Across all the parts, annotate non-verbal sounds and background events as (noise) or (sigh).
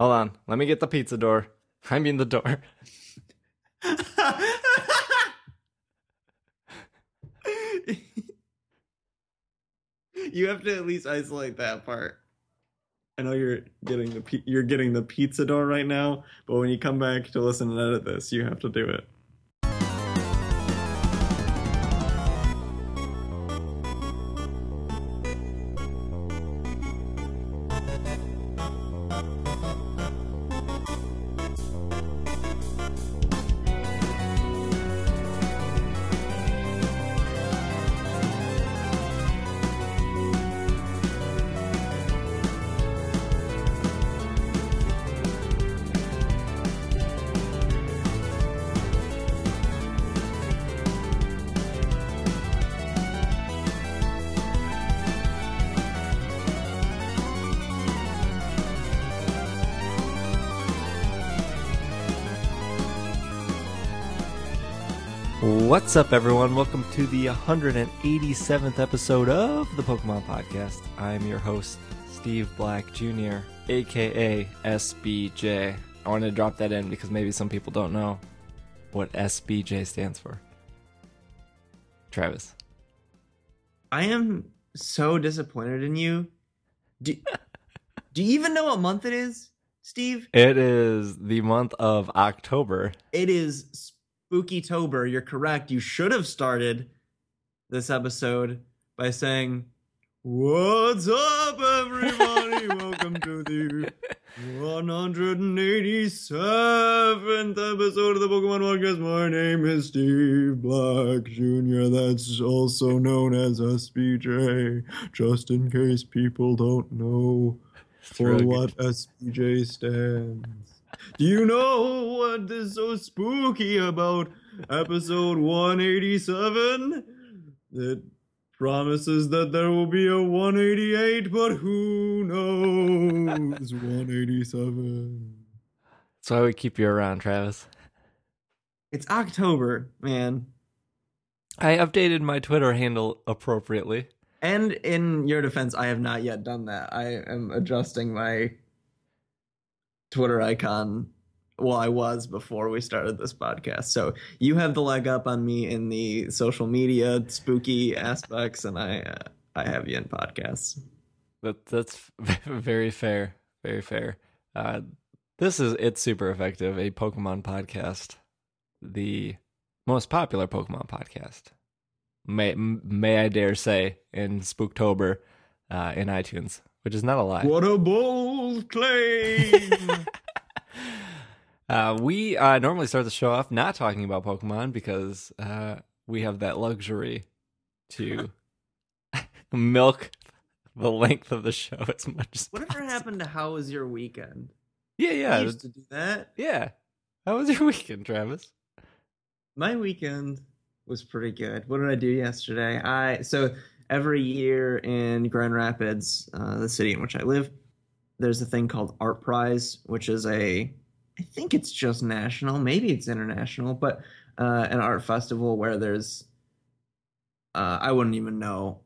Hold on. Let me get the pizza door. (laughs) I mean the door. (laughs) you have to at least isolate that part. I know you're getting the you're getting the pizza door right now, but when you come back to listen and edit this, you have to do it. What's up, everyone? Welcome to the 187th episode of the Pokemon Podcast. I'm your host, Steve Black Jr., aka SBJ. I wanted to drop that in because maybe some people don't know what SBJ stands for. Travis. I am so disappointed in you. Do, (laughs) do you even know what month it is, Steve? It is the month of October. It is Spooky Tober. You're correct. You should have started this episode by saying, What's up, everybody? (laughs) Welcome to the 187th episode of the Pokemon Podcast. My name is Steve Black Jr. That's also known as SBJ, just in case people don't know for what SBJ stands. Do you know what is so spooky about episode 187? It promises that there will be a 188, but who knows? 187. That's why we keep you around, Travis. It's October, man. I updated my Twitter handle appropriately. And in your defense, I have not yet done that. I am adjusting my Twitter icon. Well, I was before we started this podcast. So you have the leg up on me in the social media spooky aspects, and I uh, I have you in podcasts. That that's (laughs) very fair, very fair. Uh, this is it's super effective. A Pokemon podcast, the most popular Pokemon podcast. May may I dare say in Spooktober, uh, in iTunes, which is not a lie. What a bold claim! (laughs) Uh, we uh, normally start the show off not talking about Pokemon because uh, we have that luxury to (laughs) milk the length of the show as much as Whatever possible. happened to how was your weekend? Yeah, I yeah, used to do that. yeah. How was your weekend, Travis? My weekend was pretty good. What did I do yesterday? I so every year in Grand Rapids, uh, the city in which I live, there's a thing called Art Prize, which is a I think it's just national, maybe it's international, but uh, an art festival where there's uh, I wouldn't even know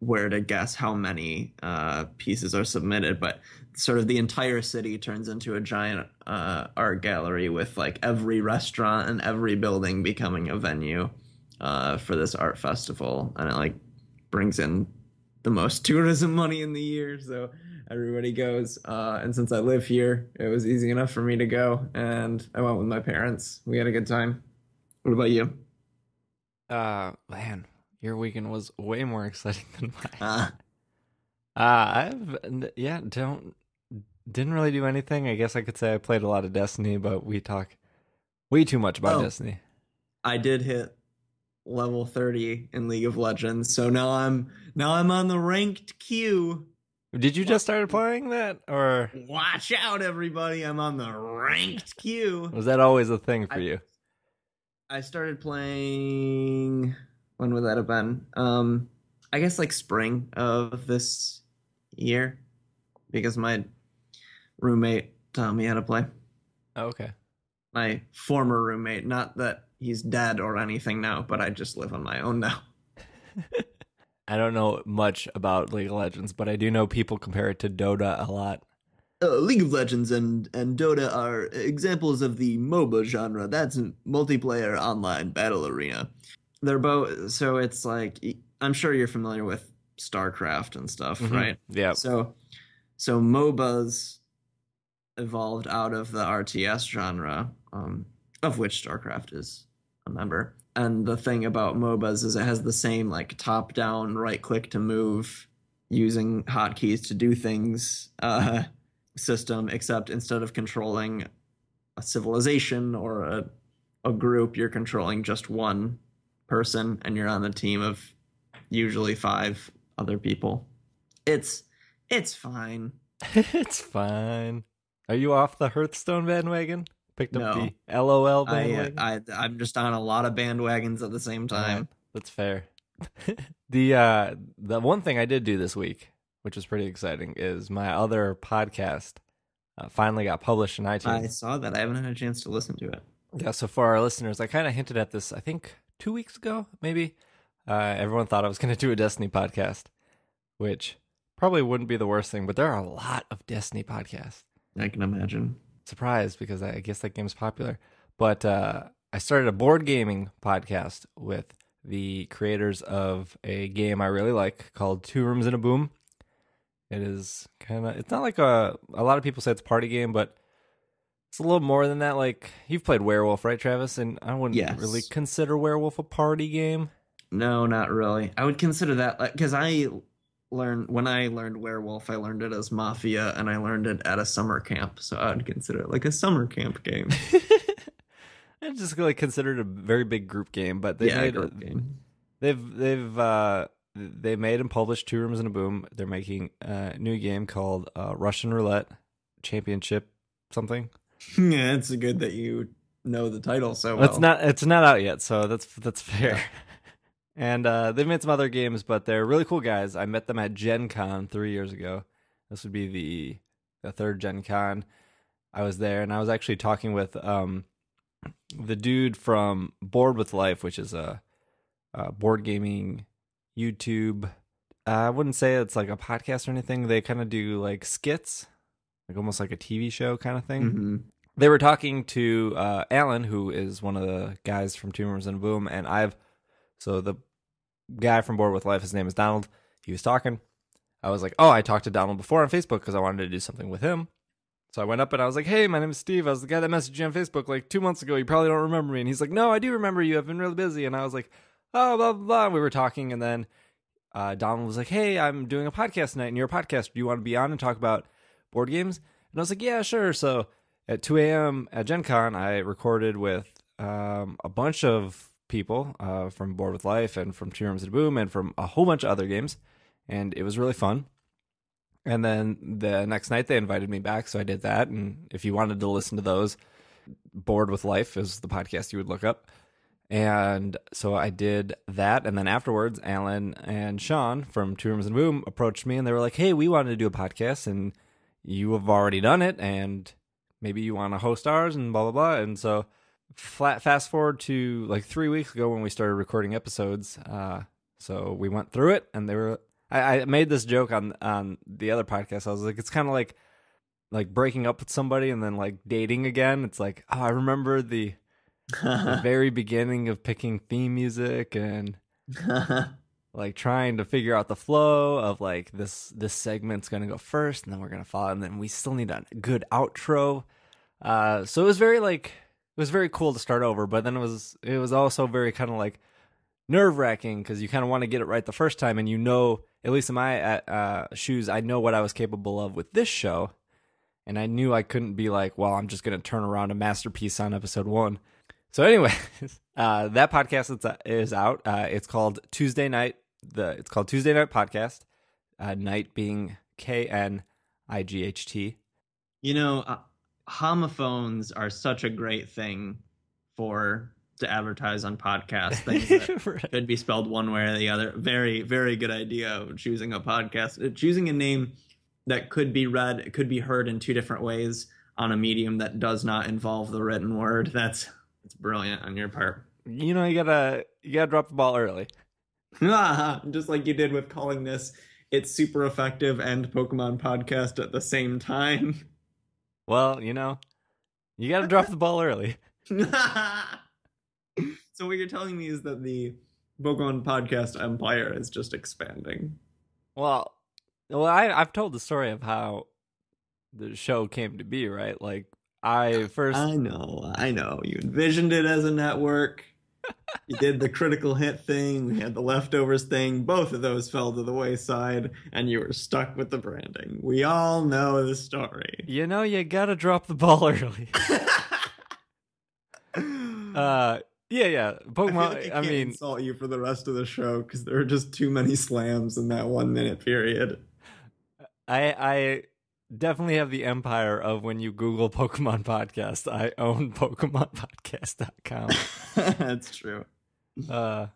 where to guess how many uh, pieces are submitted, but sort of the entire city turns into a giant uh, art gallery with like every restaurant and every building becoming a venue uh, for this art festival, and it like brings in the most (laughs) tourism money in the year. So everybody goes, uh, and since I live here, it was easy enough for me to go, and I went with my parents. We had a good time. What about you? Uh, man, your weekend was way more (laughs) exciting than mine. Uh, (laughs) Uh, I've yeah, don't didn't really do anything. I guess I could say I played a lot of Destiny, but we talk way too much about Oh. Destiny. I did hit level 30 in League of Legends, so now I'm now I'm on the ranked queue. Did you just started playing that, or Watch out, everybody! I'm on the ranked queue. was that always a thing for I- you? I started playing. When would that have been? Um, I guess like spring of this year, because my roommate taught me how to play. Oh, okay. My former roommate, not that he's dead or anything now, but I just live on my own now. (laughs) I don't know much about League of Legends, but I do know people compare it to Dota a lot. uh, League of Legends and and Dota are examples of the MOBA genre. That's multiplayer online battle arena. They're both so it's like I'm sure you're familiar with StarCraft and stuff, Mhm. right? Yeah. So so MOBAs evolved out of the RTS genre, um, of which StarCraft is a member. And the thing about MOBAs is it has the same like top down right click to move using hotkeys to do things uh, system, except instead of controlling a civilization or a, a group, you're controlling just one person and you're on the team of usually five other people. It's it's fine. (laughs) it's fine. Are you off the Hearthstone bandwagon? Picked up the LOL I, uh, bandwagon? I I'm just on a lot of bandwagons at the same time. Alright, That's fair. (laughs) the uh the one thing I did do this week, which was pretty exciting, is my other podcast uh, finally got published in iTunes. I saw that. I haven't had a chance to listen to it. Yeah, so for our listeners, I kind of hinted at this, I think two weeks ago, maybe. Uh, everyone thought I was going to do a Destiny podcast, which probably wouldn't be the worst thing, but there are a lot of Destiny podcasts. I can imagine. Surprised because I guess that game's popular. But uh, I started a board gaming podcast with the creators of a game I really like called Two Rooms and a Boom. It is kind of, it's not like a, a lot of people say it's a party game, but it's a little more than that. Like, you've played Werewolf, right, Travis? And I wouldn't Yes. really consider Werewolf a party game. No, not really. I would consider that because I learned when I learned werewolf, I learned it as mafia, and I learned it at a summer camp. So I would consider it like a summer camp game. (laughs) I just like considered a very big group game, but they yeah, made group game. They've they've uh they made and published Two Rooms and a Boom. They're making a new game called uh, Russian Roulette Championship something. (laughs) yeah, it's good that you know the title so well. It's not it's not out yet, so that's that's fair. (laughs) and uh, they've made some other games, but they're really cool guys. I met them at Gen Con three years ago. This would be the the third Gen Con. I was there, and I was actually talking with um the dude from Board with Life, which is a, a board gaming YouTube. I wouldn't say it's like a podcast or anything. They kind of do like skits, like almost like a TV show kind of thing hmm they were talking to uh, Alan, who is one of the guys from Two Rooms and Boom, and I've so the guy from Board with Life, his name is Donald. He was talking. I was like, oh, I talked to Donald before on Facebook because I wanted to do something with him. So I went up and I was like, hey, my name is Steve. I was the guy that messaged you on Facebook like two months ago. You probably don't remember me. And he's like, no, I do remember you. I've been really busy. And I was like, oh, blah, blah, blah. We were talking. And then uh, Donald was like, hey, I'm doing a podcast tonight and you're a podcast. Do you want to be on and talk about board games? And I was like, yeah, sure. So at 2 a.m. at Gen Con, I recorded with um, a bunch of people uh, from Board with Life and from Two Rooms and Boom and from a whole bunch of other games. And it was really fun. And then the next night they invited me back, so I did that. And if you wanted to listen to those, Board with Life is the podcast you would look up. And so I did that. And then afterwards, Alan and Sean from Two Rooms and Boom approached me and they were like, hey, we wanted to do a podcast and you have already done it. And maybe you want to host ours and blah, blah, blah. And so flat fast forward to like three weeks ago when we started recording episodes. Uh, so we went through it and they were I, I made this joke on on the other podcast. I was like, it's kind of like like breaking up with somebody and then like dating again. It's like, oh, I remember the, the (laughs) very beginning of picking theme music and (laughs) like trying to figure out the flow of like this this segment's gonna go first and then we're gonna follow and then we still need a good outro. Uh, so it was very like it was very cool to start over, but then it was it was also very kind of like nerve wracking because you kind of want to get it right the first time, and you know, at least in my uh, uh, shoes, I know what I was capable of with this show, and I knew I couldn't be like, well, I'm just gonna turn around a masterpiece on episode one. So anyway, (laughs) uh, that podcast is, is out. Uh, it's called Tuesday Night. The it's called Tuesday Night Podcast. Uh, night being K N I G H T. You know, uh, homophones are such a great thing for to advertise on podcasts. (laughs) Things that Right. could be spelled one way or the other. Very, very good idea of choosing a podcast. Uh, Choosing a name that could be read, could be heard in two different ways on a medium that does not involve the written word. (laughs) That's that's brilliant on your part. You know, you gotta you gotta drop the ball early. (laughs) Just like you did with calling this it's super effective and Pokemon podcast at the same time. Well, you know, you got to drop the ball early. (laughs) (laughs) so what you're telling me is that the Pokemon podcast empire is just expanding. Well, well, I I've told the story of how the show came to be, right? Like I first I know, I know. You envisioned it as a network. You did the critical hit thing. We had the leftovers thing. Both of those fell to the wayside, and you were stuck with the branding. We all know the story. You know, you gotta drop the ball (laughs) early. (laughs) uh, yeah, yeah. Pokemon. I, like I, I mean, insult you for the rest of the show because there are just too many slams in that one minute period. I I definitely have the empire of when you Google (laughs) Pokemon podcast. I own (laughs) PokemonPodcast.com. (laughs) That's true. Uh,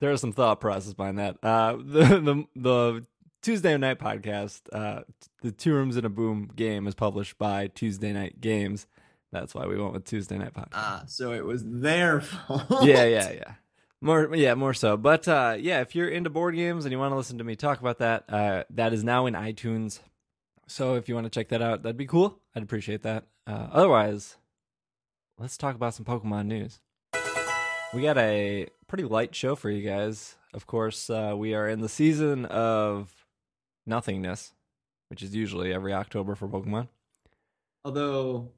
there there's some thought process behind that. Uh, the the the Tuesday night podcast, uh, the Two Rooms and a Boom game is published by Tuesday Night Games. That's why we went with Tuesday night podcast. Ah, so it was their fault. Yeah, yeah, yeah. More, yeah, more so. But uh, yeah, if you're into board games and you want to listen to me talk about that, uh, that is now in iTunes. So if you want to check that out, that'd be cool. I'd appreciate that. Uh, otherwise, let's talk about some Pokemon news. We got a pretty light show for you guys. Of course, uh, we are in the season of nothingness, which is usually every October for Pokemon. Although,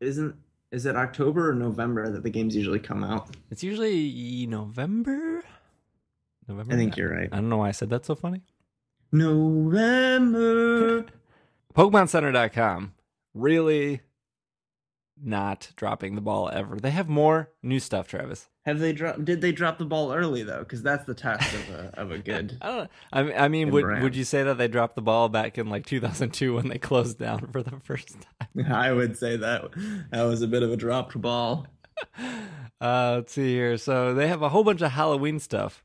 isn't is it October or November that the games usually come out? It's usually November. November. I think you're right. I don't know why I said that so funny. November. (laughs) PokemonCenter.com really not dropping the ball ever. They have more new stuff, Travis. Have they dropped? Did they drop the ball early though? Because that's the test of a of a good. (laughs) I don't. Know. I mean, I mean would brand. would you say that they dropped the ball back in like 2002 when they closed down for the first time? (laughs) I would say that that was a bit of a dropped ball. (laughs) Uh, let's see here. So they have a whole bunch of Halloween stuff.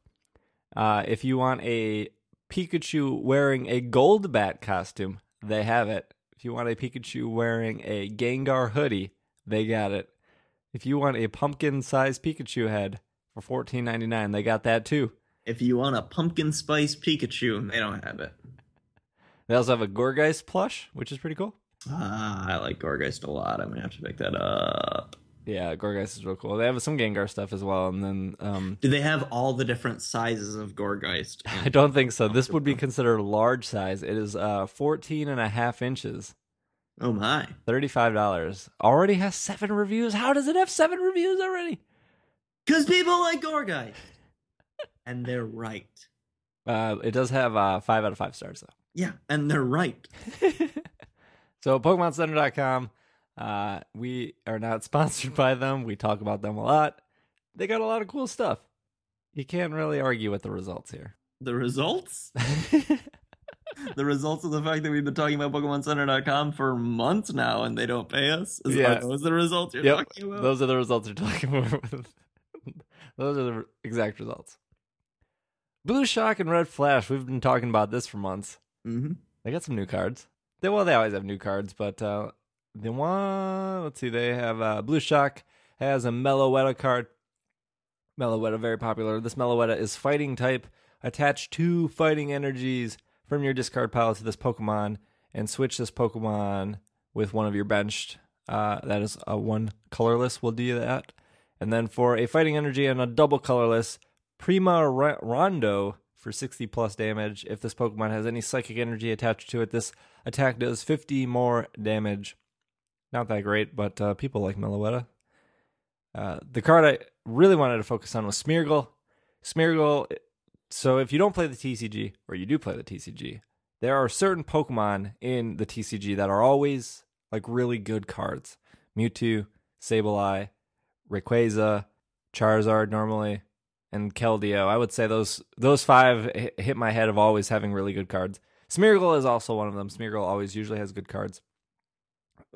Uh, if you want a Pikachu wearing a gold bat costume, they have it. If you want a Pikachu wearing a Gengar hoodie, they got it. If you want a pumpkin sized Pikachu head for fourteen ninety nine, they got that too. If you want a pumpkin spice Pikachu, they don't have it. They also have a Gourgeist plush, which is pretty cool. Ah, I like Gourgeist a lot. I'm gonna have to pick that up. Yeah, Gourgeist is real cool. They have some Gengar stuff as well, and then um, Do they have all the different sizes of Gourgeist? (laughs) I don't think so. This would be considered large size. It is uh 14 and a half inches. Oh my! $35. Already has seven reviews. How does it have seven reviews already? Because people like Gourgeist, (laughs) and they're right. Uh, it does have uh, five out of five stars, though. Yeah, and they're right. (laughs) so, PokemonCenter.com. Uh, we are not (laughs) sponsored by them. We talk about them a lot. They got a lot of cool stuff. You can't really argue with the results here. The results? (laughs) the results of the fact that we've been talking about PokemonCenter.com for months now, and they don't pay us. Is Yeah. are those the results you're Yep, talking about? Those are the results you're talking about. (laughs) Those are the exact results. Blue Shock and Red Flash. We've been talking about this for months. Mm-hmm. They got some new cards. They well, they always have new cards, but uh, the one let's see, they have uh, Blue Shock has a Meloetta card. Meloetta very popular. This Meloetta is fighting type. Attach two fighting energies from your discard pile to this Pokemon and switch this Pokemon with one of your benched. Uh, that is a one colorless. will do that. And then for a fighting energy and a double colorless, Prima Rondo for 60 plus damage. If this Pokemon has any psychic energy attached to it, this attack does 50 more damage. Not that great, but uh, people like Meloetta. Uh, the card I really wanted to focus on was Smeargle. Smeargle. So if you don't play the TCG, or you do play the TCG, there are certain Pokemon in the TCG that are always like really good cards. Mewtwo, Sableye, Rayquaza, Charizard normally, and Keldeo. I would say those those five hit my head of always having really good cards. Smeargle is also one of them. Smeargle always usually has good cards.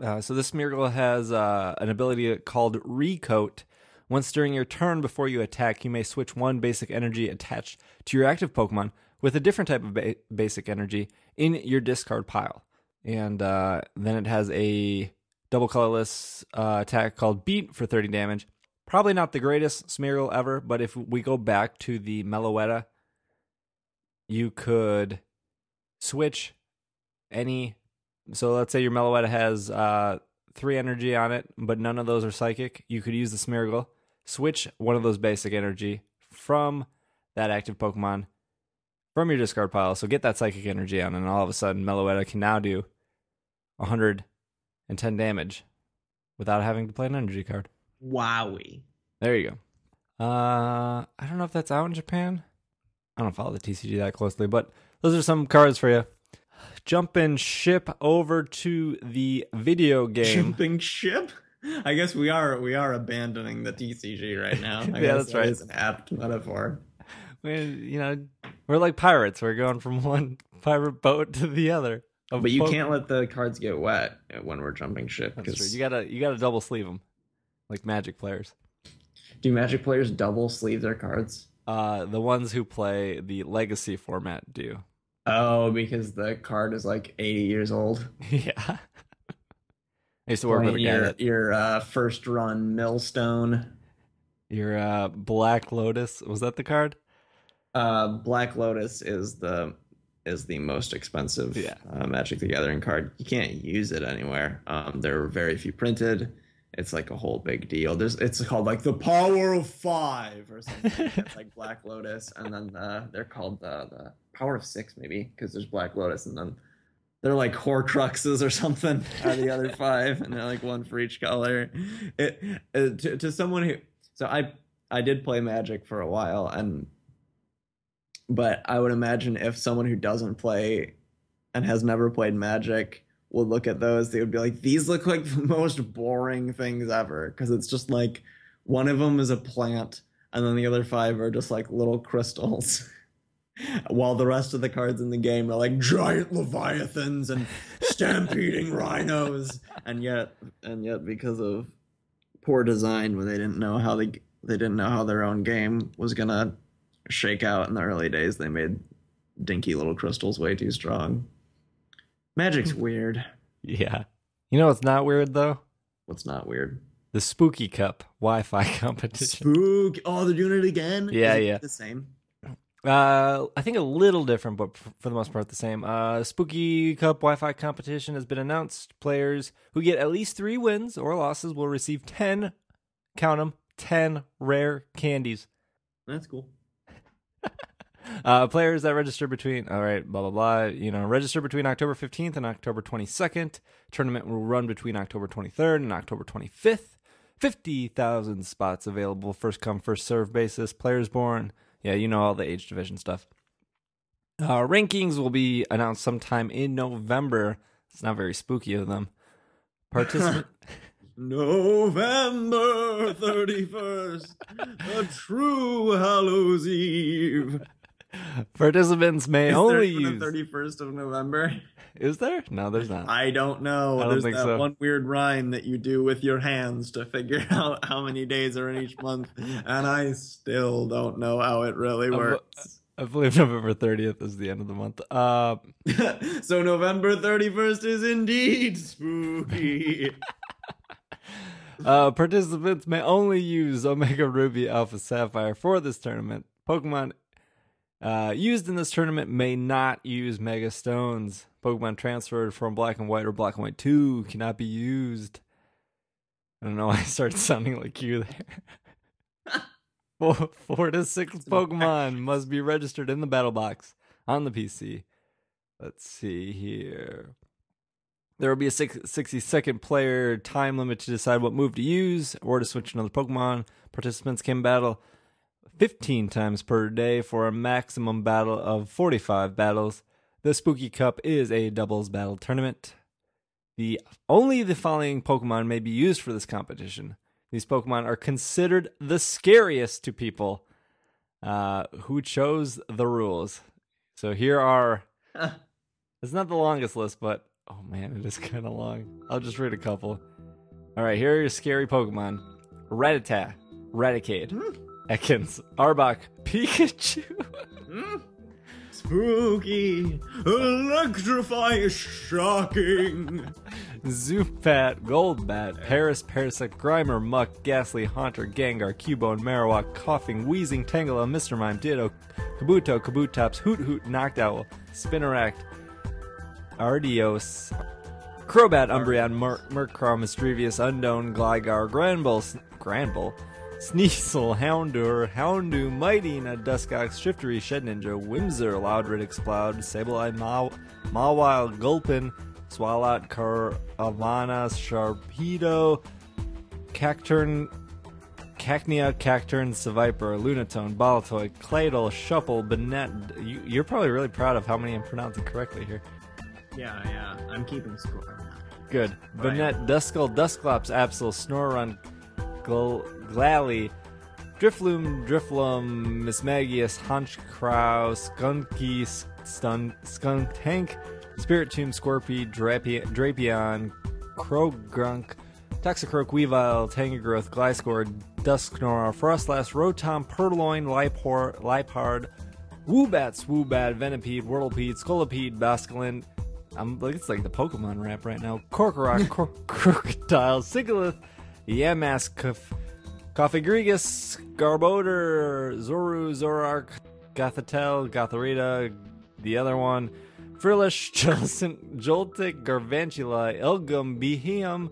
Uh, so this Smeargle has uh, an ability called Recoat. Once during your turn before you attack, you may switch one basic energy attached to your active Pokemon with a different type of ba- basic energy in your discard pile. And uh, then it has a double colorless uh, attack called Beat for 30 damage. Probably not the greatest Smeargle ever, but if we go back to the Meloetta, you could switch any So let's say your Meloetta has uh, three energy on it, but none of those are psychic. You could use the Smeargle, switch one of those basic energy from that active Pokemon from your discard pile. So get that psychic energy on, and all of a sudden, Meloetta can now do 110 damage without having to play an energy card. Wowie. There you go. Uh, I don't know if that's out in Japan. I don't follow the TCG that closely, but those are some cards for you. Jumping ship over to the video game. Jumping ship? I guess we are we are abandoning the TCG right now. (laughs) I Yeah, guess that's that right. It's an apt metaphor. We, you know, we're like pirates. We're going from (laughs) one pirate boat to the other. But you can't let the cards get wet when we're jumping ship That's true. because You gotta you gotta double sleeve them, like Magic players. do Magic players double sleeve their cards? Uh, the ones who play the Legacy format do. Oh, because the card is like 80 years old. (laughs) yeah. I used to work with a guy your that your uh, first run millstone. your uh, Black Lotus was that the card? Uh, Black Lotus is the is the most expensive Yeah. uh, Magic the Gathering card. You can't use it anywhere. Um, there are very few printed. It's like a whole big deal. There's it's called like the Power of Five or something. (laughs) it's like Black Lotus, and then uh, they're called the the Power of Six maybe because there's Black Lotus, and then they're like Horcruxes or something (laughs) are the other five, and they're like one for each color. It, it to, to someone who so I I did play Magic for a while, and but I would imagine if someone who doesn't play and has never played Magic would look at those, they would be like, "These look like the (laughs) most boring things ever," because it's just like one of them is a plant, and then the other five are just like little crystals. (laughs) While the rest of the cards in the game are like giant leviathans and stampeding rhinos, and yet, and yet, because of poor design, where they didn't know how they they didn't know how their own game was gonna shake out in the early days, they made dinky little crystals way too strong. Magic's weird. Yeah. You know what's not weird though? What's not weird? The Spooky Cup Wi-Fi (laughs) competition. Spook. Oh, they're doing it again. Yeah, it yeah. The same. Uh, I think a little different, but for the most part the same. Uh, Spooky Cup Wi-Fi competition has been announced. Players who get at least three wins or losses will receive ten, count them, ten rare candies. That's cool. Uh, players that register between all right, blah blah blah. You know, register between October fifteenth and October twenty second. Tournament will run between October twenty third and October twenty fifth. Fifty thousand spots available, first come first serve basis. Players born, yeah, you know all the age division stuff. Uh, rankings will be announced sometime in November. It's not very spooky of them. Participant. (laughs) November 31st, a true Hallows Eve. Participants may Is only use. a 31st of November? (laughs) Is there? No, there's not. I don't know. I don't There's think that so. one weird rhyme that you do with your hands to figure (laughs) out how many days are in each month, and I still don't know how it really works. I believe November 30th is the end of the month. Uh, (laughs) so November 31st is indeed spooky. uh, participants may only use Omega Ruby Alpha Sapphire for this tournament. Pokemon uh, used in this tournament may not use Mega Stones. Pokemon transferred from Black and White or Black and White 2 cannot be used. I don't know why I started sounding like you there. (laughs) four, four to six Pokemon must be registered in the battle box on the PC. Let's see here. There will be a six, 60 second player time limit to decide what move to use or to switch another Pokemon. Participants can battle 15 times per day for a maximum battle of 45 battles. The Spooky Cup is a doubles battle tournament. The only the following Pokemon may be used for this competition. These Pokemon are considered the scariest to people uh, who chose the rules. So here are it's not the longest list, but oh man, it is kind of long. I'll just read a couple. All right, here are your scary Pokemon: Rattata, Raticate, Ekans, Arbok, Pikachu, Hmm? Spooky, electrify, shocking. Zubat, Golbat, Paras, Parasect, Grimer, Muck, Gastly, Haunter, Gengar, Cubone, Marowak, Koffing, Wheezing, Tangela, Mr. Mime, Ditto, Kabuto, Kabutops, Hoothoot, Noctowl, Spinarak, Ariados, Crobat, Umbreon, Mer- Murkrow, Misdreavus, Unknown, Gligar, Granbull, Granbull, Sneasel, Houndour, Houndoom, Mightyena, Duskox, Shiftry, Shed Ninja, Whismur, Loudred, Exploud, Sableye, Maw- Mawile, Gulpin, Swalot, Carvanha, Sharpedo, Cacturn, Cacnea, Cacturn, Seviper, Lunatone, Baltoy, Claydol, Shuffle, Banette. You, you're probably really proud of how many I'm pronouncing correctly here. Yeah, yeah. I'm keeping score. Good. Right. Banette, Duskull, Dusclops, Absol, Snorunt, Gl- Glalie, Drifloon, Driflum, Mismagius, Honchcrow, Skunky, Stun, Skunk Tank, Spiritomb, Scorpy, Drapi- Drapion, Krogrunk, Toxicroak, Weavile, Tangagrowth, Gliscor, Dusknoir, Frostlass, Rotom, Purrloin, Lipor, Liepard, Woobat, Swoobat, Venipede, Whirlipede, Scolipede, Basculin. I'm like it's like the Pokemon rap right now. Corkorok, (laughs) Cor- Crocodile, Sigilyph, Yamask, Kaf- Cofagrigus, Garbodor, Zoru, Zoroark, Gothatel, Gothorita, the other one, Frillish, (laughs) Jolcent, Joltik, Galvantula, Elgyem, Beheeyem,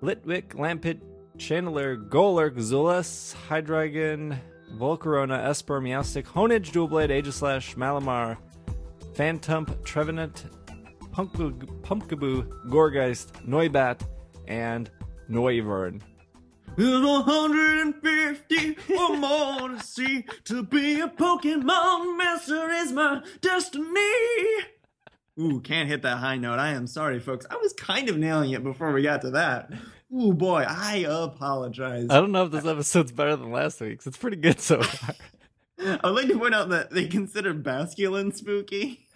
Litwick, Lampent, Chandler, Golurk, Zulus, Hydreigon, Volcarona, Espurr, Meowstic, Honedge, Doublade, Aegislash, Malamar, Phantump, Trevenant, Pumpkaboo Gourgeist, Noibat, and Noivern. There's 150 or more to see. To be a Pokemon master is my destiny. Ooh, can't hit that high note. I am sorry, folks. I was kind of nailing it before we got to that. Ooh, boy, I apologize. I don't know if this episode's better than last week's. It's pretty good so far. (laughs) I would like to point out that they consider Basculin spooky.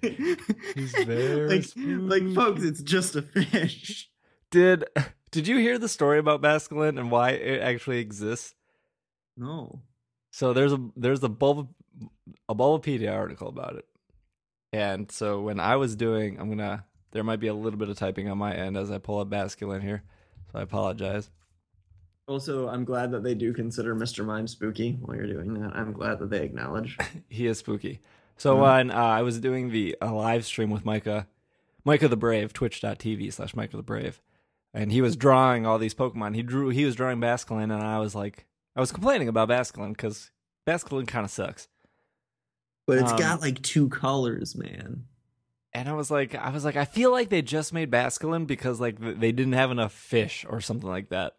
(laughs) He's very (laughs) like, spooky. like, folks, it's just a fish. Did Did you hear the story about Basculin and why it actually exists? No. So there's a there's a bulb a Bulbapedia article about it. And so when I was doing, I'm gonna there might be a little bit of typing on my end as I pull up Basculin here, so I apologize. Also, I'm glad that they do consider Mr. Mime spooky while you're doing that. I'm glad that they acknowledge. (laughs) He is spooky. So when uh, I was doing the uh, live stream with Micah, Micah the Brave, twitch.tv slash Micah the Brave, and he was drawing all these Pokemon. He drew, he was drawing Basculin, and I was like, I was complaining about Basculin because Basculin kind of sucks. But it's Um, got like two colors, man. And I was like, I was like, I feel like they just made Basculin because like they didn't have enough fish or something like that.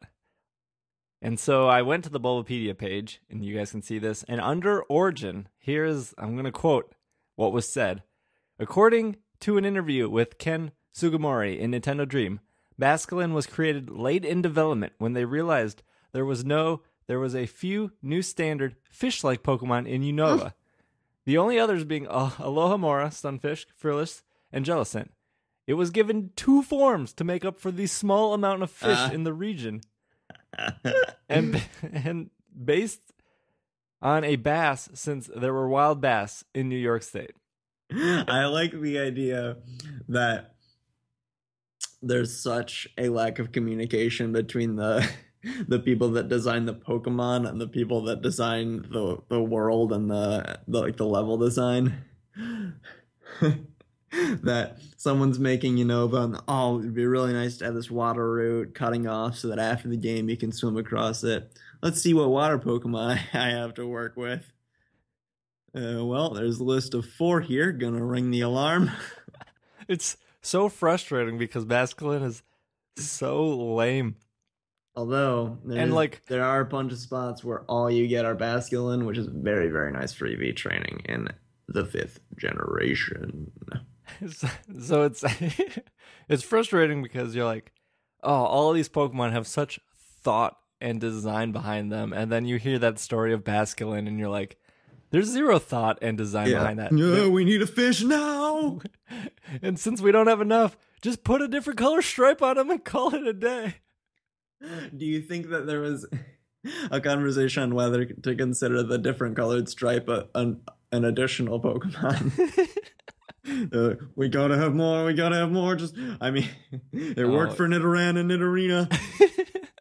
And so I went to the Bulbapedia page, and you guys can see this. And under Origin, here's I'm going to quote what was said. According to an interview with Ken Sugimori in Nintendo Dream, Basculin was created late in development when they realized there was no there was a few new standard fish-like Pokemon in Unova. The only others being uh, Alomomola, Stunfisk, Frillish, and Jellicent. It was given two forms to make up for the small amount of fish Ah. in the region, (laughs) and and based on a bass, since there were wild bass in New York State. I like the idea that there's such a lack of communication between the (laughs) the people that design the Pokemon and the people that design the the world and the, the like the level design. (laughs) that someone's making Unova and oh it'd be really nice to have this water route cutting off so that after the game you can swim across it. Let's see what water Pokemon (laughs) I have to work with. Uh, well, there's a list of four here. Gonna ring the alarm. It's so frustrating because Basculin is so lame. Although, And, like- there are a bunch of spots where all you get are Basculin, which is very, very nice for EV training in the fifth generation. (laughs) so it's (laughs) it's frustrating because you're like, oh, all of these Pokemon have such thought and design behind them, and then you hear that story of Basculin, and you're like, there's zero thought and design behind that. Yeah, we need a fish now. (laughs) and since we don't have enough, just put a different color stripe on them and call it a day. Do you think that there was a conversation on whether to consider the different colored stripe a, an, an additional Pokemon? (laughs) Uh, we gotta have more. We gotta have more. Just, I mean, (laughs) it worked Oh. for Nidoran and Nidorina,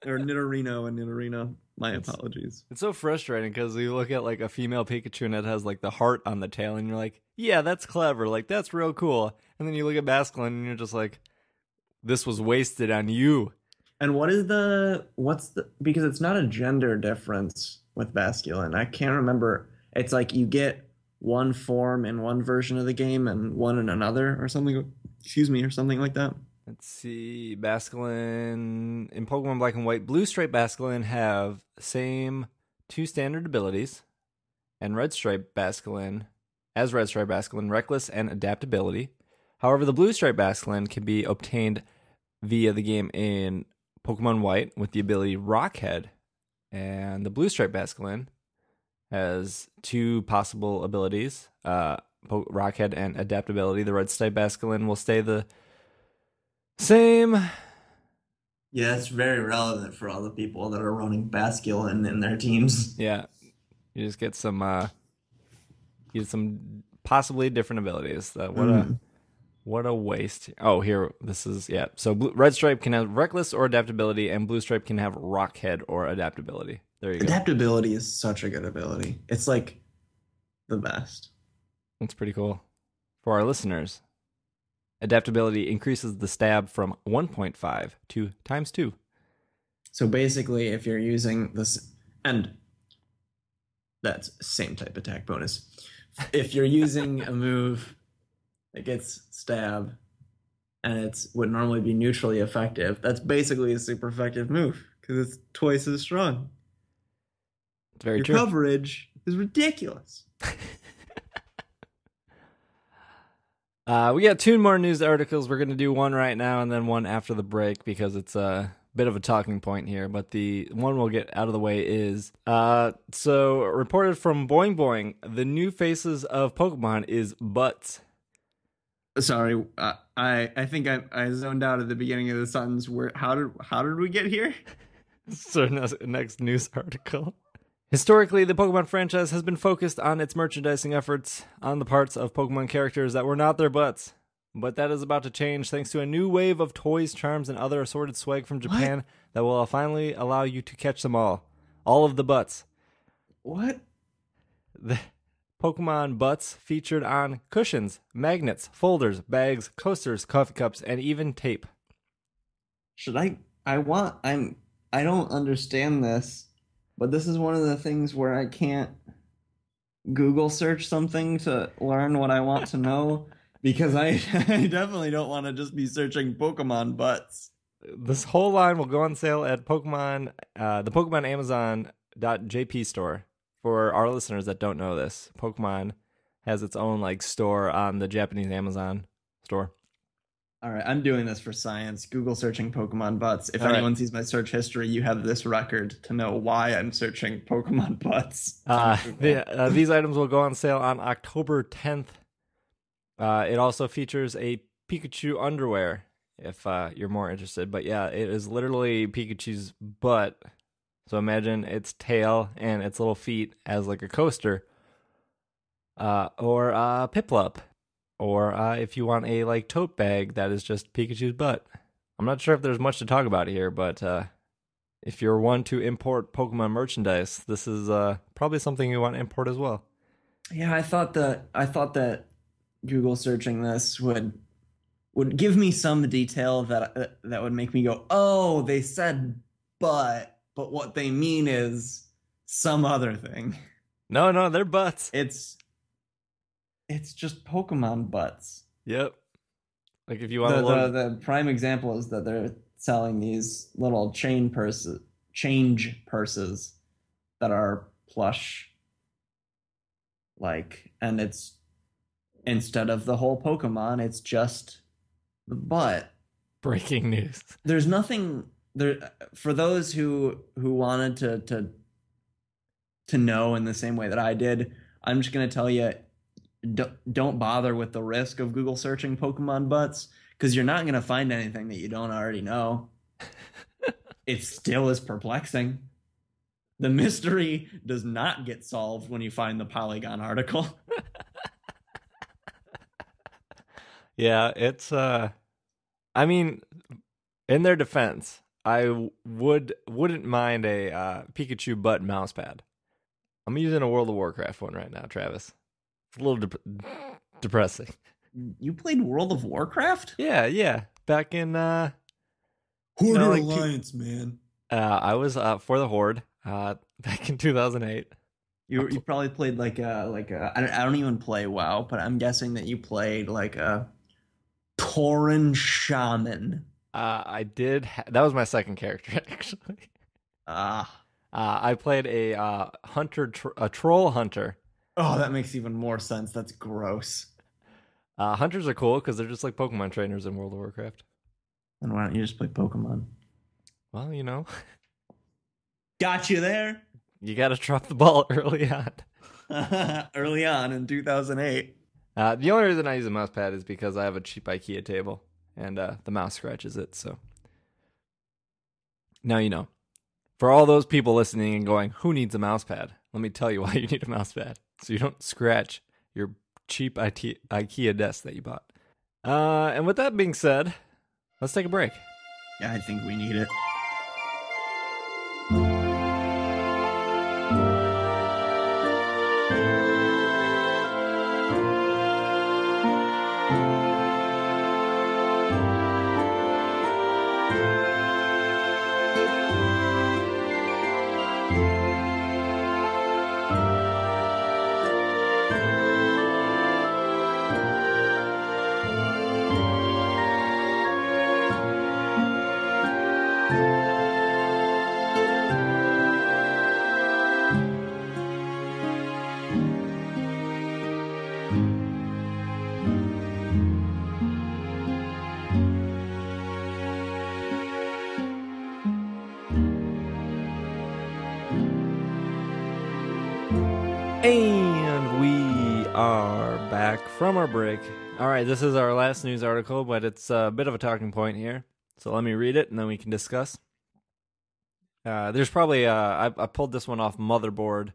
or Nidorino and Nidorino. My It's- apologies. It's so frustrating because you look at like a female Pikachu and it has like the heart on the tail, and you're like, yeah, that's clever. Like, that's real cool. And then you look at Basculin and you're just like, this was wasted on you. And what is the what's the because it's not a gender difference with Basculin. I can't remember. It's like you get one form in one version of the game and one in another or something. Excuse me, or something like that. Let's see. Basculin in Pokemon Black and White, Blue Stripe Basculin have same two standard abilities, and Red Stripe Basculin, as Red Stripe Basculin, Reckless and Adaptability. However, the Blue Stripe Basculin can be obtained via the game in Pokemon White with the ability Rock Head, and the Blue Stripe Basculin has two possible abilities, uh, Po- Rockhead and Adaptability. The Red Stripe Basculin will stay the same. Yeah, it's very relevant for all the people that are running Basculin in their teams. (laughs) Yeah, you just get some, uh, you get some possibly different abilities. That what a Mm. what a waste. Oh, here this is yeah. So blue, red stripe can have reckless or adaptability, and blue stripe can have rock head or adaptability. There you go. Adaptability is such a good ability. It's like the best. That's pretty cool. For our listeners, adaptability increases the stab from 1.5 to times two. So basically, if you're using this, and that's same type attack bonus. If you're using a (laughs) move that gets stab, and it's would normally be neutrally effective, that's basically a super effective move because it's twice as strong. It's very Your true. coverage is ridiculous. (laughs) Uh, we got two more news articles. We're going to do one right now and then one after the break because it's a bit of a talking point here. But the one we'll get out of the way is uh, so reported from Boing Boing the new faces of Pokemon is butts. Sorry, uh, I I think I, I zoned out at the beginning of the sentence. Where how did how did we get here? (laughs) So next- next news article. Historically, the Pokemon franchise has been focused on its merchandising efforts on the parts of Pokemon characters that were not their butts. But that is about to change thanks to a new wave of toys, charms, and other assorted swag from Japan that will finally allow you to catch them all. All of the butts. What? The Pokemon butts featured on cushions, magnets, folders, bags, coasters, coffee cups, and even tape. should I I want I'm I don't understand this, but this is one of the things where I can't Google search something to learn what I want to know because I, (laughs) I definitely don't want to just be searching Pokemon butts. This whole line will go on sale at Pokemon, uh, the Pokemon Amazon.jp store. For our listeners that don't know this, Pokemon has its own like store on the Japanese Amazon store. All right, I'm doing this for science. Google searching Pokemon butts. If All right. anyone sees my search history, you have this record to know why I'm searching Pokemon (laughs) butts. Uh, the, uh, these items will go on sale on October 10th. Uh, it also features a Pikachu underwear if uh, you're more interested. But yeah, it is literally Pikachu's butt. So imagine its tail and its little feet as like a coaster. Uh, or uh, Piplup. Or uh, if you want a like tote bag that is just Pikachu's butt. I'm not sure if there's much to talk about here, but uh, if you're one to import Pokemon merchandise, this is uh, probably something you want to import as well. Yeah, I thought that I thought that Google searching this would would give me some detail that uh, that would make me go, "Oh, they said but, but what they mean is some other thing." No, no, they're butts. It's it's just Pokemon butts. Yep. Like if you want The, to the the prime example is that they're selling these little chain purses, change purses that are plush like and it's instead of the whole Pokemon, it's just the butt. breaking news. (laughs) There's nothing there for those who who wanted to to to know in the same way that I did. I'm just gonna tell you, don't, don't bother with the risk of Google searching Pokemon butts because you're not gonna find anything that you don't already know. (laughs) it still is perplexing. The mystery does not get solved when you find the Polygon article. (laughs) Yeah, it's uh I mean, in their defense, I would wouldn't mind a uh, Pikachu butt mouse pad. I'm using a World of Warcraft one right now, Travis. It's a little dep- depressing. You played World of Warcraft? Yeah, yeah. Back in uh, Horde No, like two- Alliance, man. uh I was uh, for the Horde uh (laughs) back in 2008. You you probably played like a like a I don't, I don't even play WoW, but I'm guessing that you played like a Tauren Shaman. Uh, I did. Ha- that was my second character (laughs) actually. Ah. Uh, I played a uh, hunter, tr- a troll hunter. Oh, that makes even more sense. That's gross. Uh, hunters are cool because they're just like Pokemon trainers in World of Warcraft. Then why don't you just play Pokemon? Well, you know, (laughs) Got you there you got to drop the ball (laughs) early on. (laughs) early on in 2008. Uh, the only reason I use a mouse pad is because I have a cheap IKEA table and uh, the mouse scratches it. So now you know. For all those people listening and going, who needs a mouse pad? Let me tell you why you need a mouse pad. So you don't scratch your cheap IT- IKEA desk that you bought. Uh, and with that being said, let's take a break. Yeah, I think we need it. From our break. All right, this is our last news article, but it's a bit of a talking point here. So let me read it and then we can discuss. Uh, there's probably, uh, I, I pulled this one off Motherboard,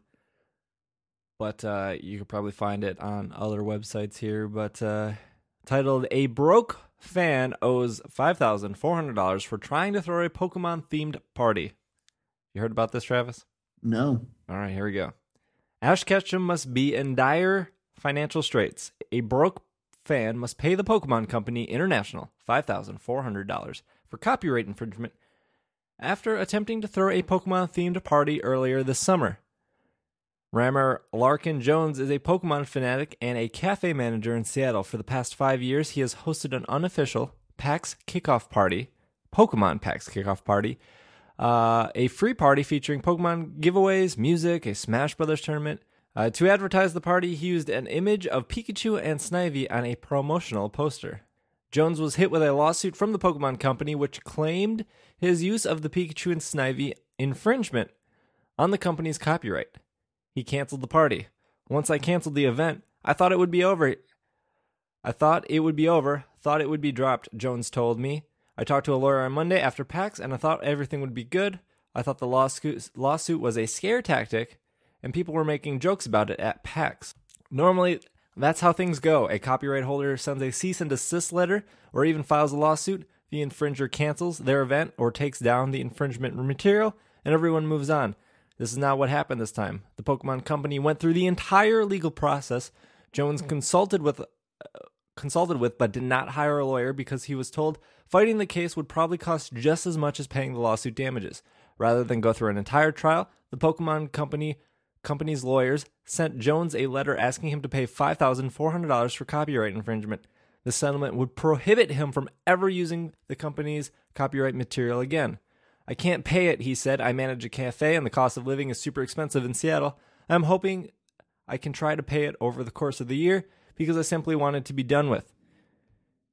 but uh, you could probably find it on other websites here. But uh, titled A Broke Fan Owes $5,400 for Trying to Throw a Pokemon Themed Party. You heard about this, Travis? No. All right, here we go. Ash Ketchum must be in dire financial straits. A broke fan must pay the Pokemon Company International $5,400 for copyright infringement after attempting to throw a Pokemon themed party earlier this summer. Ramar Larkin Jones is a Pokemon fanatic and a cafe manager in Seattle. For the past five years, he has hosted an unofficial PAX kickoff party, Pokemon PAX kickoff party, uh, a free party featuring Pokemon giveaways, music, a Smash Brothers tournament. Uh, to advertise the party, he used an image of Pikachu and Snivy on a promotional poster. Jones was hit with a lawsuit from the Pokemon Company, which claimed his use of the Pikachu and Snivy infringement on the company's copyright. He canceled the party. Once I canceled the event, I thought it would be over. I thought it would be over, thought it would be dropped, Jones told me. I talked to a lawyer on Monday after PAX and I thought everything would be good. I thought the lawsuit, lawsuit was a scare tactic and people were making jokes about it at PAX. Normally, that's how things go. A copyright holder sends a cease and desist letter or even files a lawsuit. The infringer cancels their event or takes down the infringement material and everyone moves on. This is not what happened this time. The Pokemon Company went through the entire legal process. Jones consulted with uh, consulted with but did not hire a lawyer because he was told fighting the case would probably cost just as much as paying the lawsuit damages. Rather than go through an entire trial, the Pokemon Company company's lawyers sent Jones a letter asking him to pay $5,400 for copyright infringement. The settlement would prohibit him from ever using the company's copyright material again. I can't pay it, he said. I manage a cafe and the cost of living is super expensive in Seattle. I'm hoping I can try to pay it over the course of the year because I simply want it to be done with.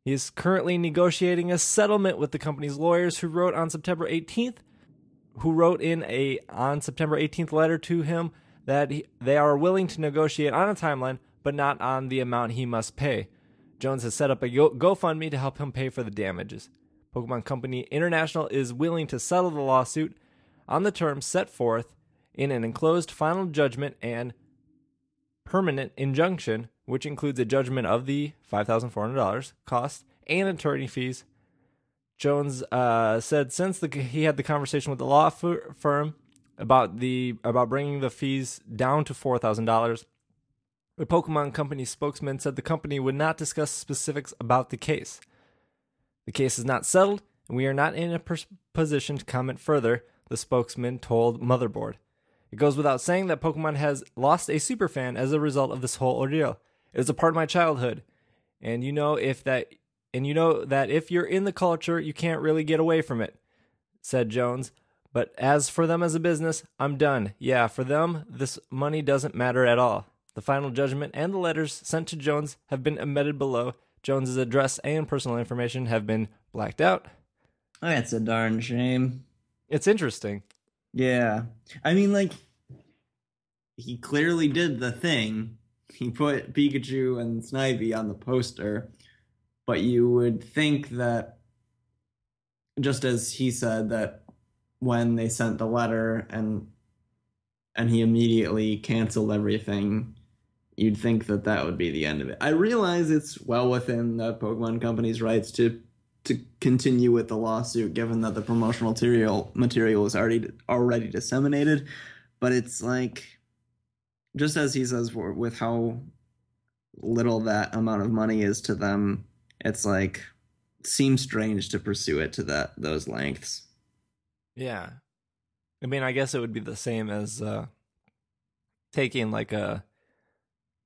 He is currently negotiating a settlement with the company's lawyers who wrote on September 18th who wrote in a on September 18th letter to him that he, they are willing to negotiate on a timeline but not on the amount he must pay. Jones has set up a Go- GoFundMe to help him pay for the damages. Pokemon Company International is willing to settle the lawsuit on the terms set forth in an enclosed final judgment and permanent injunction, which includes a judgment of the $5,400 cost and attorney fees. Jones uh, said since the, he had the conversation with the law firm about the about bringing the fees down to four thousand dollars, the Pokemon Company spokesman said the company would not discuss specifics about the case. The case is not settled, and we are not in a pers- position to comment further. The spokesman told Motherboard. It goes without saying that Pokemon has lost a superfan as a result of this whole ordeal. It was a part of my childhood, and you know if that and you know that if you're in the culture, you can't really get away from it, said Jones. But as for them as a business, I'm done. Yeah, for them, this money doesn't matter at all. The final judgment and the letters sent to Jones have been omitted below. Jones's address and personal information have been blacked out. That's a darn shame. It's interesting. Yeah. I mean, like, he clearly did the thing. He put Pikachu and Snivy on the poster, but you would think that, just as he said, that when they sent the letter and and he immediately canceled everything, you'd think that that would be the end of it. I realize it's well within the Pokemon Company's rights to to continue with the lawsuit, given that the promotional material material is already already disseminated. But it's like, just as he says, with how little that amount of money is to them, it's like seems strange to pursue it to that those lengths. Yeah, I mean, I guess it would be the same as uh, taking like a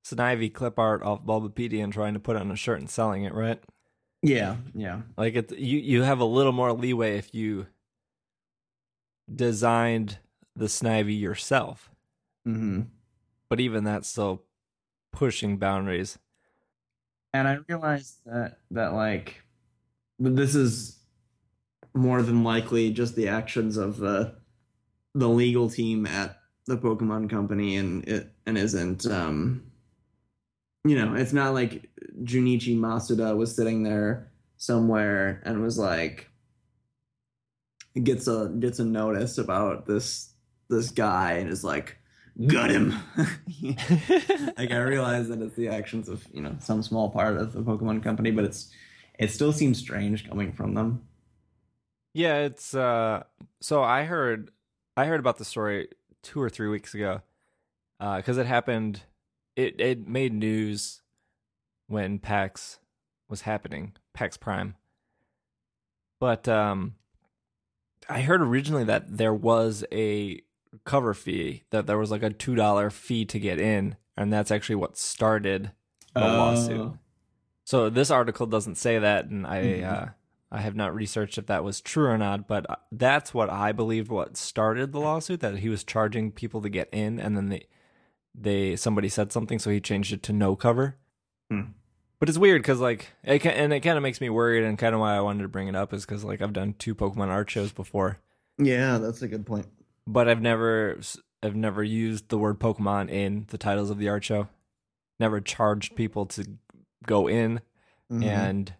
Snivy clip art off Bulbapedia and trying to put it on a shirt and selling it, right? Yeah, yeah. Like it, you you have a little more leeway if you designed the Snivy yourself. Mm-hmm. But even that's still pushing boundaries. And I realized that that like this is more than likely just the actions of the the legal team at the Pokemon Company, and it and isn't um you know it's not like Junichi Masuda was sitting there somewhere and was like gets a gets a notice about this this guy and is like gut him. (laughs) Like i realize that it's the actions of you know some small part of the pokemon company but it's it still seems strange coming from them yeah it's uh so i heard i heard about the story two or three weeks ago uh because it happened it it made news when pax was happening pax prime but um i heard originally that there was a cover fee that there was like a two dollar fee to get in, and that's actually what started the Oh. lawsuit. So this article doesn't say that, and I Mhm. uh, I have not researched if that was true or not, but uh, that's what I believe what started the lawsuit that he was charging people to get in, and then they they somebody said something, so he changed it to no cover. Hmm. But it's weird because like it ca- and it kind of makes me worried, and kind of why I wanted to bring it up is because like I've done two Pokemon art shows before yeah that's a good point but I've never I've never used the word Pokemon in the titles of the art show. Never charged people to go in Mhm. and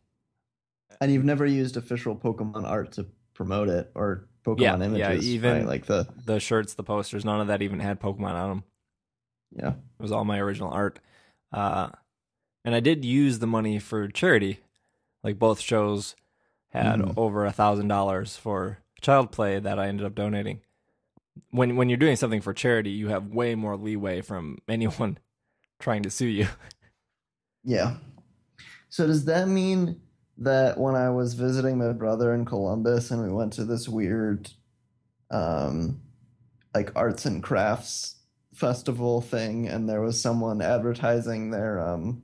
and you've never used official pokemon art to promote it or pokemon Yeah, images yeah, even- right? like the the shirts, the posters, none of that even had Pokemon on them. yeah It was all my original art. Uh, and I did use the money for charity. Like both shows had Mhm. over a thousand dollars for child play that I ended up donating. When when you're doing something for charity, you have way more leeway from (laughs) anyone trying to sue you. Yeah. So does that mean that when I was visiting my brother in Columbus and we went to this weird um like arts and crafts festival thing and there was someone advertising their um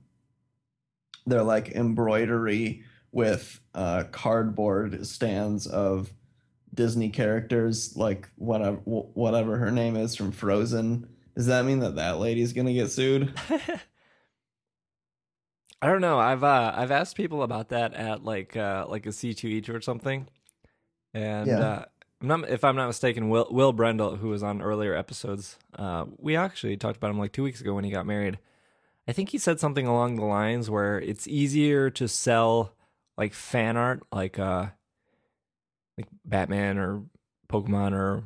their like embroidery with uh cardboard stands of Disney characters like whatever whatever her name is from Frozen. Does that mean that that lady's going to get sued? (laughs) I don't know. I've uh, I've asked people about that at like uh, like a C2E2 or something, and Yeah. uh, I'm not if I'm not mistaken. Will Will Brendel, who was on earlier episodes, uh, we actually talked about him like two weeks ago when he got married. I think he said something along the lines where it's easier to sell like fan art, like uh, like Batman or Pokemon or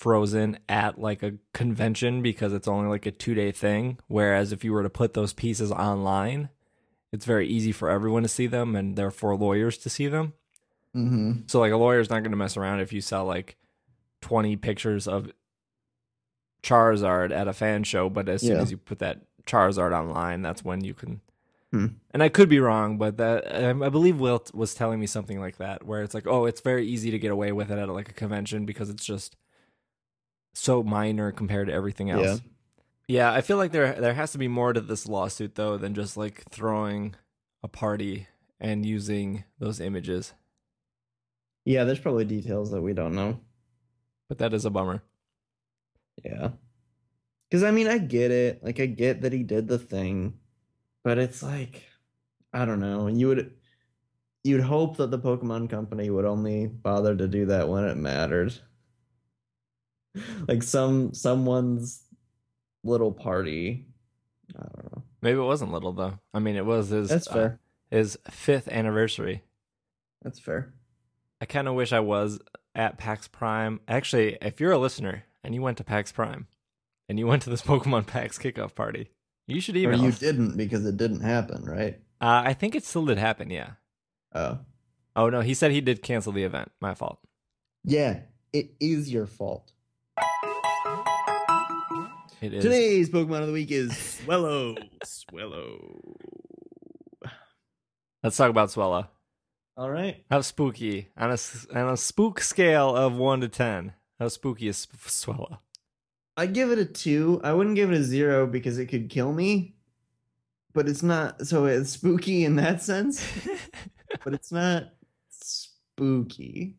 Frozen at like a convention because it's only like a two day thing. Whereas if you were to put those pieces online, it's very easy for everyone to see them and therefore lawyers to see them. Mm-hmm. So like a lawyer's not going to mess around if you sell like 20 pictures of Charizard at a fan show, but as soon Yeah. as you put that Charizard online, that's when you can. Hmm. And I could be wrong, but that um, I believe Wilt was telling me something like that, where it's like, oh, it's very easy to get away with it at like a convention because it's just so minor compared to everything else. Yeah. Yeah, I feel like there there has to be more to this lawsuit though than just like throwing a party and using those images. Yeah, there's probably details that we don't know. But that is a bummer. Yeah. Because, I mean, I get it. Like, I get that he did the thing, but it's like, I don't know. And You would. You'd hope that the Pokemon Company would only bother to do that when it mattered. (laughs) Like some someone's little party. I don't know. Maybe it wasn't little though. I mean, it was his That's uh, fair. his fifth anniversary. That's fair. I kind of wish I was at PAX Prime. Actually, if you're a listener and you went to PAX Prime and you went to this (laughs) Pokemon PAX kickoff party, you should Or email. you us. didn't because it didn't happen, right? Uh, I think it still did happen. Yeah. Oh. Oh no, he said he did cancel the event. My fault. Yeah, it is your fault. It is. Today's Pokemon of the week is Swellow. (laughs) Swellow. Let's talk about Swellow. All right. How spooky on a on a spook scale of one to ten? How spooky is Sp- Swellow? I give it a two. I wouldn't give it a zero because it could kill me. But it's not so it's spooky in that sense, (laughs) but it's not spooky.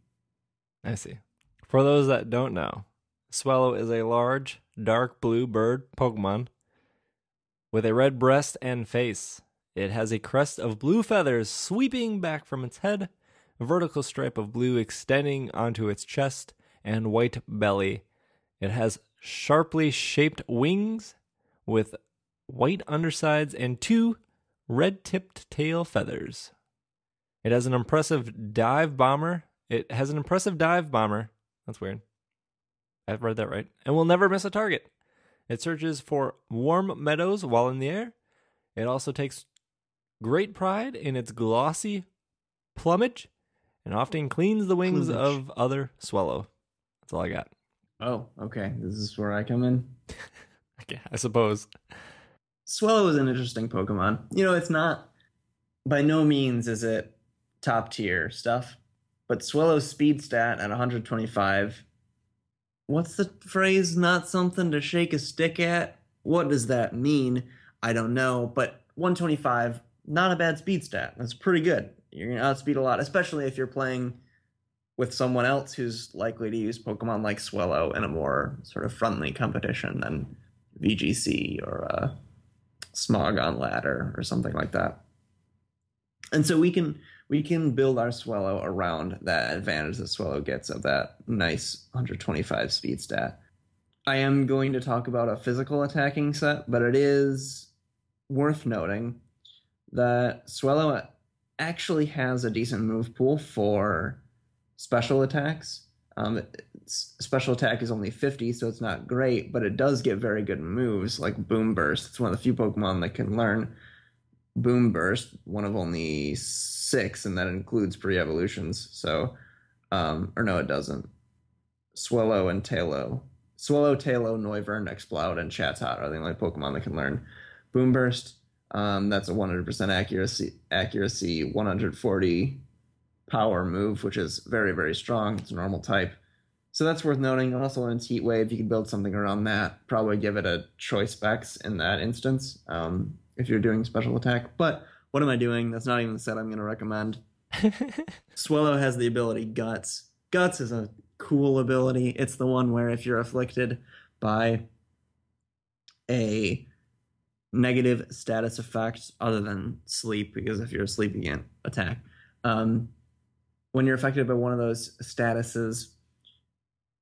I see. For those that don't know, Swellow is a large, dark blue bird Pokemon with a red breast and face. It has a crest of blue feathers sweeping back from its head, a vertical stripe of blue extending onto its chest, and white belly. It has sharply shaped wings with white undersides and two red tipped tail feathers. It has an impressive dive bomber. It has an impressive dive bomber. That's weird. I've read that right. And will never miss a target. It searches for warm meadows while in the air. It also takes great pride in its glossy plumage and often cleans the wings Plumage. of other swallow. That's all I got. Oh, okay. This is where I come in. (laughs) Okay, I suppose. Swellow is an interesting Pokemon. You know, it's not by no means is it top tier stuff, but Swellow's speed stat at 125. What's the phrase? Not something to shake a stick at. What does that mean? I don't know, but 125, not a bad speed stat. That's pretty good. You're gonna outspeed a lot, especially if you're playing with someone else who's likely to use Pokemon like Swellow in a more sort of friendly competition than VGC or uh, Smogon Ladder or something like that. And so we can we can build our Swellow around that advantage that Swellow gets of that nice 125 speed stat. I am going to talk about a physical attacking set, but it is worth noting that Swellow actually has a decent move pool for special attacks. Um, special attack is only 50, so it's not great, but it does get very good moves like Boomburst. It's one of the few Pokemon that can learn Boomburst, one of only six, and that includes pre evolutions. So, um, or no, it doesn't. Swellow and Taillow. Swellow, Taillow, Noivern, Exploud, and Chatot are the only Pokemon that can learn Boomburst. Um, that's a 100% accuracy, accuracy, 140 power move, which is very, very strong. It's a normal type. So that's worth noting. Also, in Heat Wave, you can build something around that. Probably give it a choice specs in that instance um, if you're doing special attack. But what am I doing? That's not even the set I'm going to recommend. (laughs) Swellow has the ability Guts. Guts is a cool ability. It's the one where if you're afflicted by a negative status effect other than sleep, because if you're asleep, you can't attack. Um, when you're affected by one of those statuses,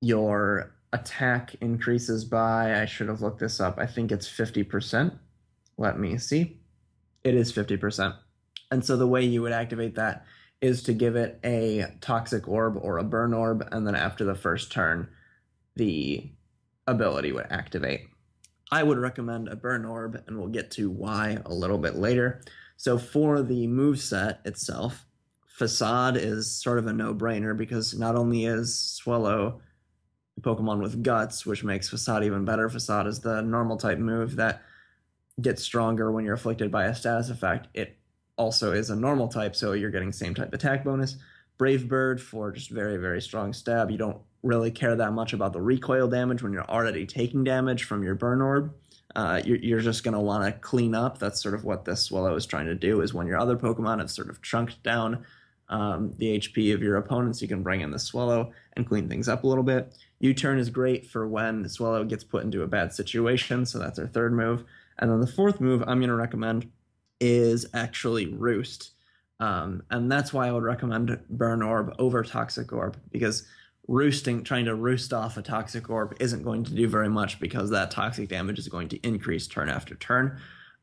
your attack increases by, I should have looked this up, I think it's 50%. Let me see. It is 50%. And so the way you would activate that is to give it a toxic orb or a burn orb, and then after the first turn, the ability would activate. I would recommend a burn orb, and we'll get to why a little bit later. So for the move set itself, Facade is sort of a no brainer because not only is Swellow a Pokemon with guts, which makes Facade even better, Facade is the normal type move that gets stronger when you're afflicted by a status effect. It also is a normal type, so you're getting same type attack bonus. Brave Bird for just very, very strong stab. You don't really care that much about the recoil damage when you're already taking damage from your Burn Orb. Uh, you're, you're just going to want to clean up. That's sort of what this Swellow is trying to do, is when your other Pokemon have sort of chunked down um, the HP of your opponents, you can bring in the Swellow and clean things up a little bit. U-turn is great for when the Swellow gets put into a bad situation, so that's our third move. And then the fourth move I'm going to recommend is actually Roost. Um, and that's why I would recommend Burn Orb over Toxic Orb because roosting, trying to roost off a Toxic Orb isn't going to do very much because that toxic damage is going to increase turn after turn.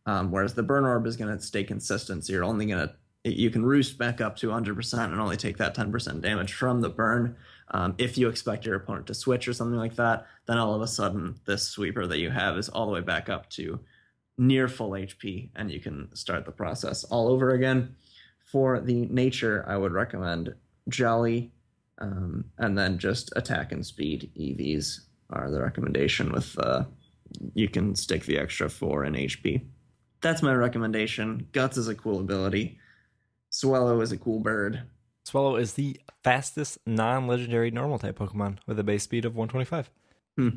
Um, whereas the Burn Orb is going to stay consistent, so you're only going to you can roost back up to 100% and only take that 10% damage from the burn. Um, if you expect your opponent to switch or something like that, then all of a sudden this sweeper that you have is all the way back up to near full HP, and you can start the process all over again. For the nature, I would recommend Jolly, um, and then just attack and speed EVs are the recommendation. With uh, you can stick the extra four in HP. That's my recommendation. Guts is a cool ability. Swellow is a cool bird. Swellow is the fastest non-legendary normal type Pokemon with a base speed of 125. Hmm.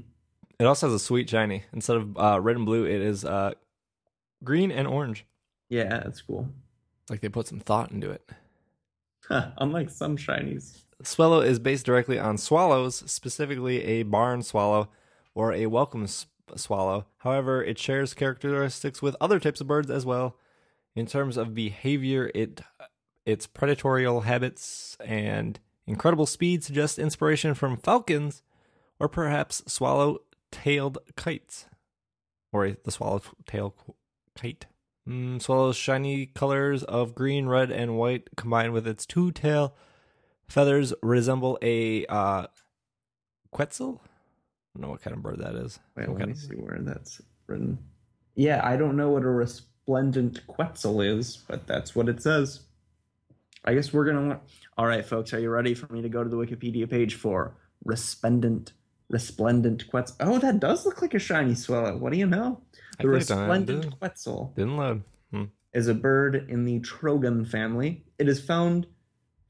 It also has a sweet shiny. Instead of uh, red and blue, it is uh, green and orange. Yeah, that's cool. Like they put some thought into it. Huh, unlike some shinies. Swellow is based directly on swallows, specifically a barn swallow or a welcome s- swallow. However, it shares characteristics with other types of birds as well. In terms of behavior, it its predatorial habits and incredible speed suggest inspiration from falcons or perhaps swallow-tailed kites or the swallow-tail kite. Mm, Swellow's shiny colors of green, red, and white combined with its two tail feathers resemble a uh, quetzal. I don't know what kind of bird that is. Wait, Some let me of- see where that's written. Yeah, I don't know what a resplendent quetzal is, but that's what it says. I guess we're gonna. All right, folks, are you ready for me to go to the Wikipedia page for resplendent, resplendent quetzal? Oh, that does look like a shiny swallow. What do you know? I The clicked on it, resplendent quetzal Didn't load. Hmm. is a bird in the Trogon family. It is found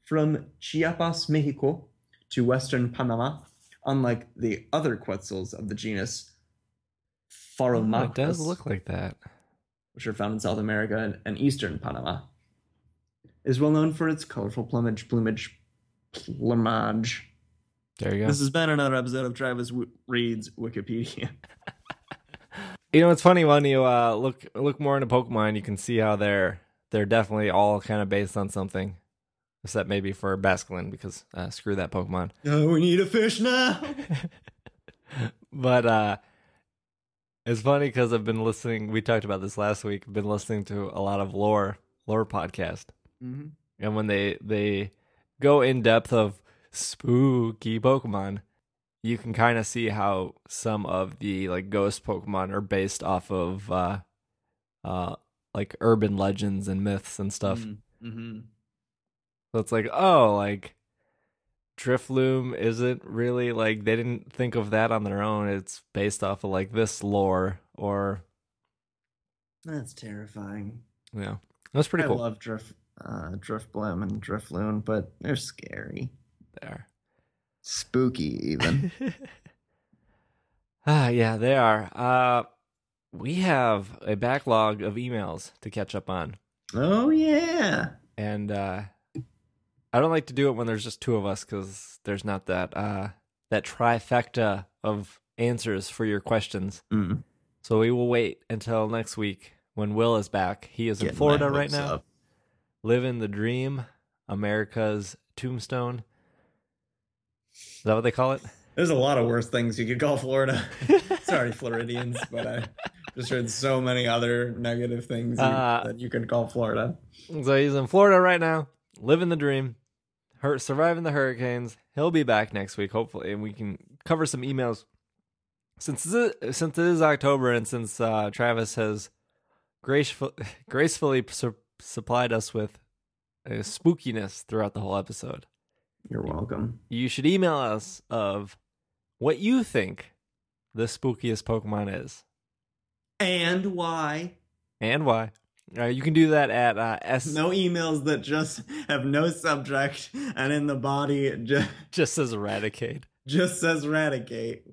from Chiapas, Mexico, to western Panama. Unlike the other quetzals of the genus Oh, it does look like that. which are found in South America and, and eastern Panama, is well known for its colorful plumage. Plumage, plumage. There you go. This has been another episode of Travis w- reads Wikipedia. (laughs) You know, it's funny when you uh, look look more into Pokemon, you can see how they're they're definitely all kind of based on something, except maybe for Basculin because uh, screw that Pokemon. oh, we need a fish now. (laughs) but uh, it's funny because I've been listening. We talked about this last week. I've been listening to a lot of lore lore podcast, mm-hmm. and when they they go in depth of spooky Pokemon, you can kind of see how some of the like ghost Pokemon are based off of uh uh like urban legends and myths and stuff. Mm-hmm. So it's like, oh, like Drifloon isn't really like they didn't think of that on their own. It's based off of like this lore or That's terrifying. Yeah, know. That's pretty I cool. I love Drift, uh, Drifblim and Drifloon, but they're scary, there. Spooky even. (laughs) Ah, yeah, they are. Uh we have a backlog of emails to catch up on. oh yeah. and uh I don't like to do it when there's just two of us because there's not that uh that trifecta of answers for your questions. Mm. So we will wait until next week when Will is back. He is in Florida right now, up. living the dream, America's tombstone. Is that what they call it? There's a lot of worse things you could call Florida. (laughs) Sorry, Floridians, but I just heard so many other negative things you, Uh, that you could call Florida. So he's in Florida right now, living the dream, hur- surviving the hurricanes. He'll be back next week, hopefully, and we can cover some emails. Since it is, since it is October, and since uh, Travis has graceful, (laughs) gracefully su- supplied us with spookiness throughout the whole episode. You're welcome. You should email us of what you think the spookiest Pokemon is And why? and why. Uh, you can do that at uh, s No emails that just have no subject and in the body just, just says Eradicate. just says eradicate.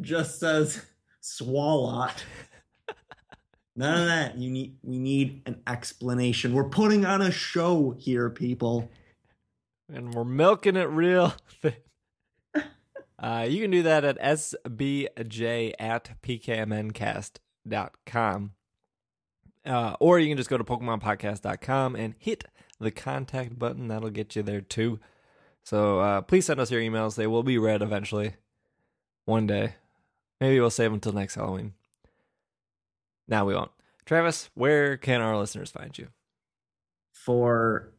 Just says Swalot. None of that. You need we need an explanation. We're putting on a show here, people. And we're milking it real (laughs) thin. uh, you can do that at sbj at pkmncast.com. Uh, or you can just go to PokemonPodcast.com and hit the contact button. That'll get you there too. So uh, please send us your emails. They will be read eventually. One day. Maybe we'll save them until next Halloween. Now we won't. Travis, where can our listeners find you? For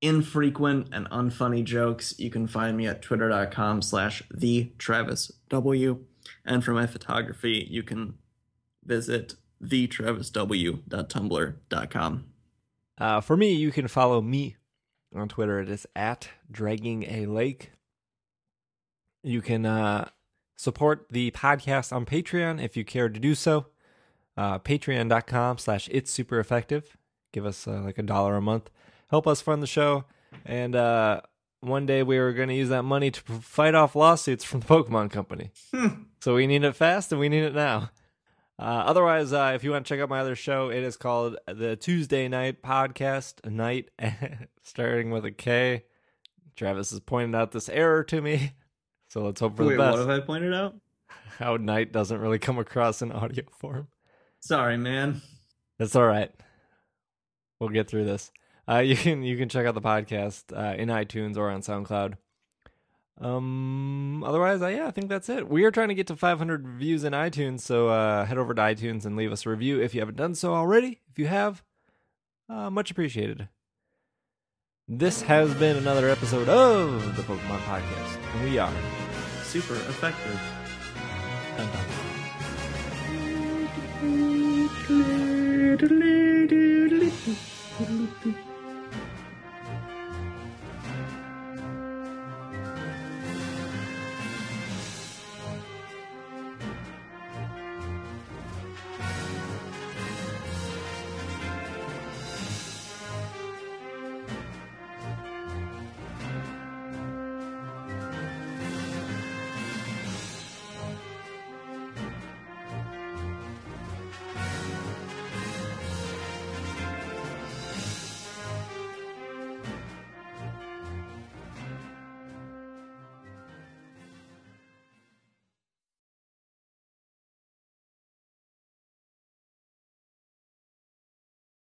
infrequent and unfunny jokes, you can find me at twitter.com slash the Travis W. And for my photography, you can visit thetravisw.tumblr.com. Uh, for me, you can follow me on Twitter. It is at dragging a lake. You can uh, support the podcast on Patreon if you care to do so. Uh, Patreon.com slash it's super effective. Give us uh, like a dollar a month. Help us fund the show. And uh, one day we were going to use that money to fight off lawsuits from the Pokemon Company. so we need it fast and we need it now. Uh, otherwise, uh, if you want to check out my other show, it is called the Tuesday Night Podcast Night, (laughs) starting with a K. Travis has pointed out this error to me, (laughs) so let's hope for Wait, the best. what have I pointed out? How night doesn't really come across in audio form. Sorry, man. That's all right. We'll get through this. Uh, (laughs) you can you can check out the podcast uh, in iTunes or on SoundCloud. Um. Otherwise, uh, yeah, I think that's it. We are trying to get to 500 reviews in iTunes, so uh, head over to iTunes and leave us a review if you haven't done so already. If you have, uh, much appreciated. This has been another episode of the Pokemon Podcast, and we are. Super effective. Dun, dun. (laughs)